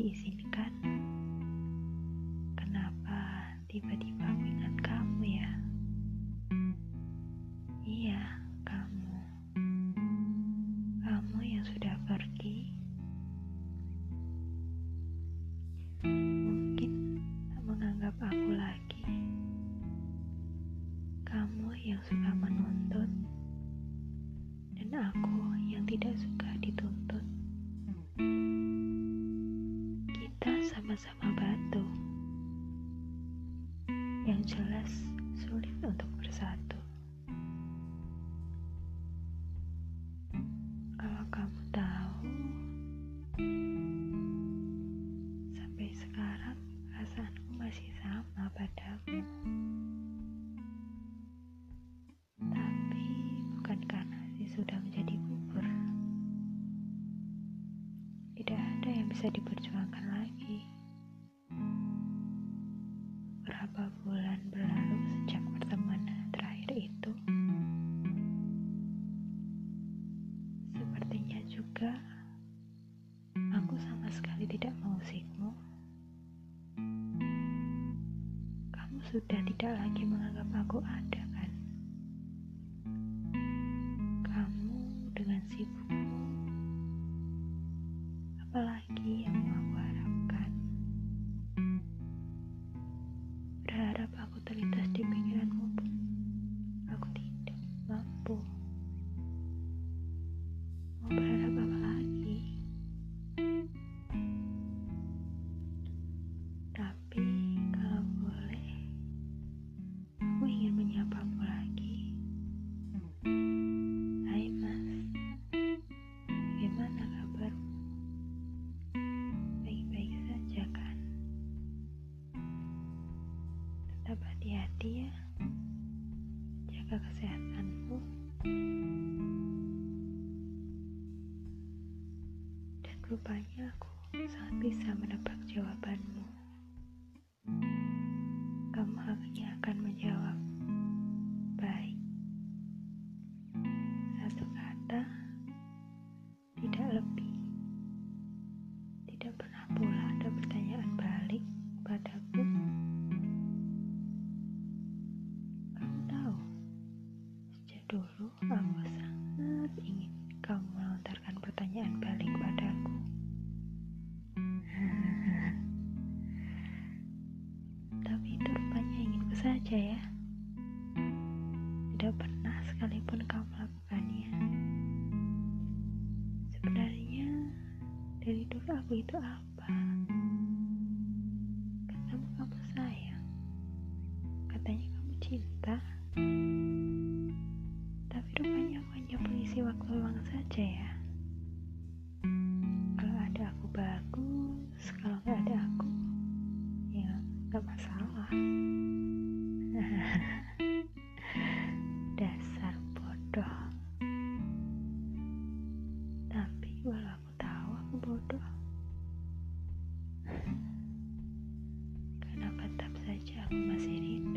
diizinkan, kenapa tiba-tiba aku ingat kamu ya? Iya, kamu. Kamu yang sudah pergi. Mungkin tak menganggap aku lagi. Kamu yang suka menuntut dan aku yang tidak suka dituntut. Sama-sama batu. Yang jelas sulit untuk bersatu. Kalau kamu tahu, sampai sekarang perasaanku masih sama padamu. Tapi bukan karena sih sudah menjadi bubur. Tidak ada yang bisa diperjuangkan lagi. Berapa bulan berlalu sejak pertemuan terakhir itu? Sepertinya juga aku sama sekali tidak mengusikmu. Kamu sudah tidak lagi menganggap aku ada kan? Tetap hati-hati ya, jaga kesehatanmu. Dan rupanya aku sangat bisa menebak jawabanmu. Kamu hanya akan menjawab, baik. Satu kata, tidak lebih. Tidak pernah pula dulu aku sangat ingin kamu melontarkan pertanyaan balik padaku. Tapi itu rupanya inginku saja ya. Tidak pernah sekalipun kamu melakukannya. Sebenarnya dari dulu aku itu apa? Karena tetap saja